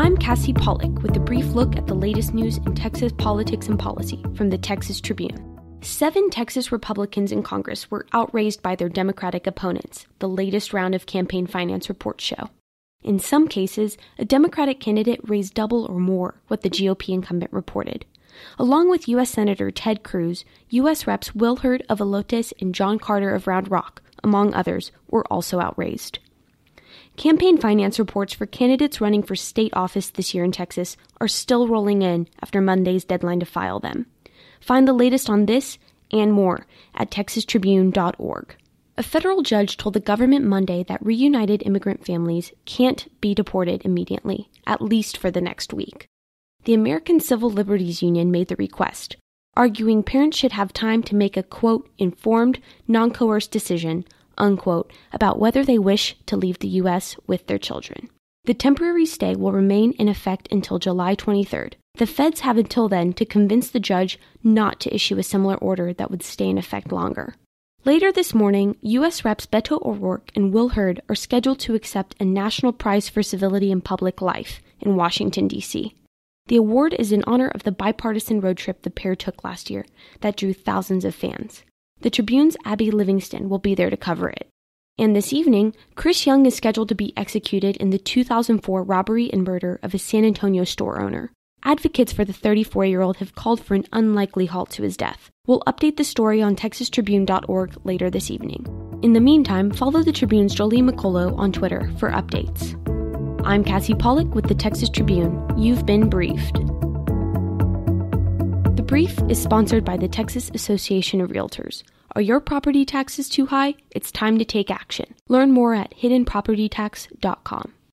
I'm Cassie Pollock with a brief look at the latest news in Texas politics and policy from the Texas Tribune. Seven Texas Republicans in Congress were outraised by their Democratic opponents, the latest round of campaign finance reports show. In some cases, a Democratic candidate raised double or more what the GOP incumbent reported. Along with U.S. Senator Ted Cruz, U.S. Reps Will Hurd of Helotes and John Carter of Round Rock, among others, were also outraised. Campaign finance reports for candidates running for state office this year in Texas are still rolling in after Monday's deadline to file them. Find the latest on this and more at texastribune.org. A federal judge told the government Monday that reunited immigrant families can't be deported immediately, at least for the next week. The American Civil Liberties Union made the request, arguing parents should have time to make a quote informed, non coerced decision, unquote, about whether they wish to leave the U.S. with their children. The temporary stay will remain in effect until July 23rd. The feds have until then to convince the judge not to issue a similar order that would stay in effect longer. Later this morning, U.S. Reps Beto O'Rourke and Will Hurd are scheduled to accept a National Prize for Civility in Public Life in Washington, D.C. The award is in honor of the bipartisan road trip the pair took last year that drew thousands of fans. The Tribune's Abby Livingston will be there to cover it. And this evening, Chris Young is scheduled to be executed in the 2004 robbery and murder of a San Antonio store owner. Advocates for the 34 year old have called for an unlikely halt to his death. We'll update the story on texastribune.org later this evening. In the meantime, follow the Tribune's Jolie McCullough on Twitter for updates. I'm Cassie Pollock with the Texas Tribune. You've been briefed. Brief is sponsored by the Texas Association of Realtors. Are your property taxes too high? It's time to take action. Learn more at hiddenpropertytax.com.